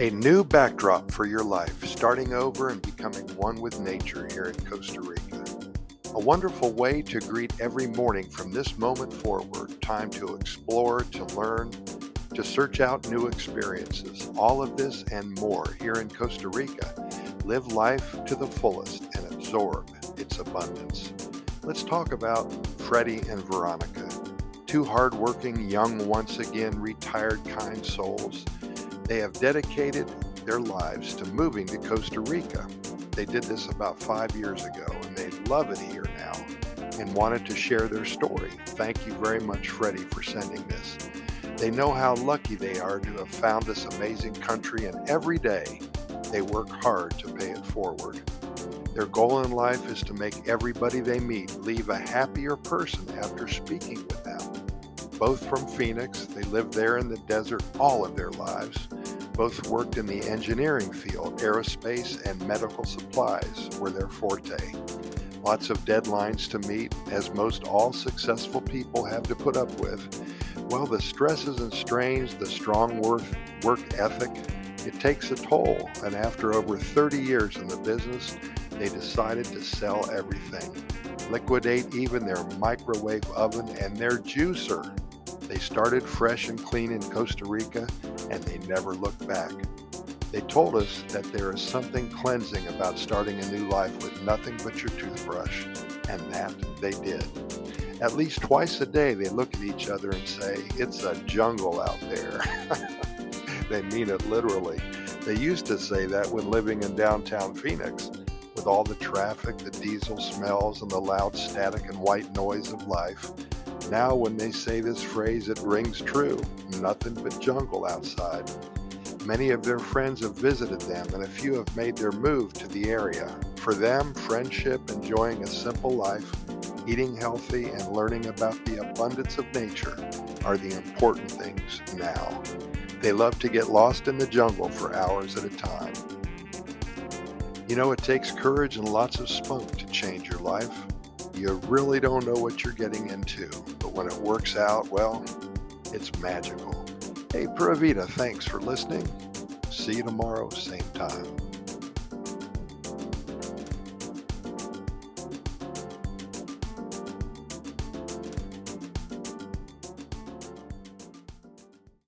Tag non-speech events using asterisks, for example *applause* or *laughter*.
A new backdrop for your life, starting over and becoming one with nature here in Costa Rica. A wonderful way to greet every morning from this moment forward. Time to explore, to learn, to search out new experiences. All of this and more here in Costa Rica. Live life to the fullest and absorb its abundance. Let's talk about Freddie and Veronica, two hardworking, young, once again retired, kind souls they have dedicated their lives to moving to Costa Rica. They did this about five years ago and they love it here now and wanted to share their story. Thank you very much, Freddie, for sending this. They know how lucky they are to have found this amazing country, and every day they work hard to pay it forward. Their goal in life is to make everybody they meet leave a happier person after speaking with them. Both from Phoenix, they lived there in the desert all of their lives. Both worked in the engineering field, aerospace and medical supplies were their forte. Lots of deadlines to meet, as most all successful people have to put up with. Well, the stresses and strains, the strong work, work ethic, it takes a toll. And after over 30 years in the business, they decided to sell everything, liquidate even their microwave oven and their juicer. They started fresh and clean in Costa Rica and they never looked back. They told us that there is something cleansing about starting a new life with nothing but your toothbrush, and that they did. At least twice a day, they look at each other and say, It's a jungle out there. *laughs* they mean it literally. They used to say that when living in downtown Phoenix, with all the traffic, the diesel smells, and the loud static and white noise of life. Now, when they say this phrase, it rings true nothing but jungle outside. Many of their friends have visited them, and a few have made their move to the area. For them, friendship, enjoying a simple life, eating healthy, and learning about the abundance of nature are the important things now. They love to get lost in the jungle for hours at a time. You know, it takes courage and lots of spunk to change your life. You really don't know what you're getting into, but when it works out, well, it's magical. Hey, Pura Vida, thanks for listening. See you tomorrow, same time.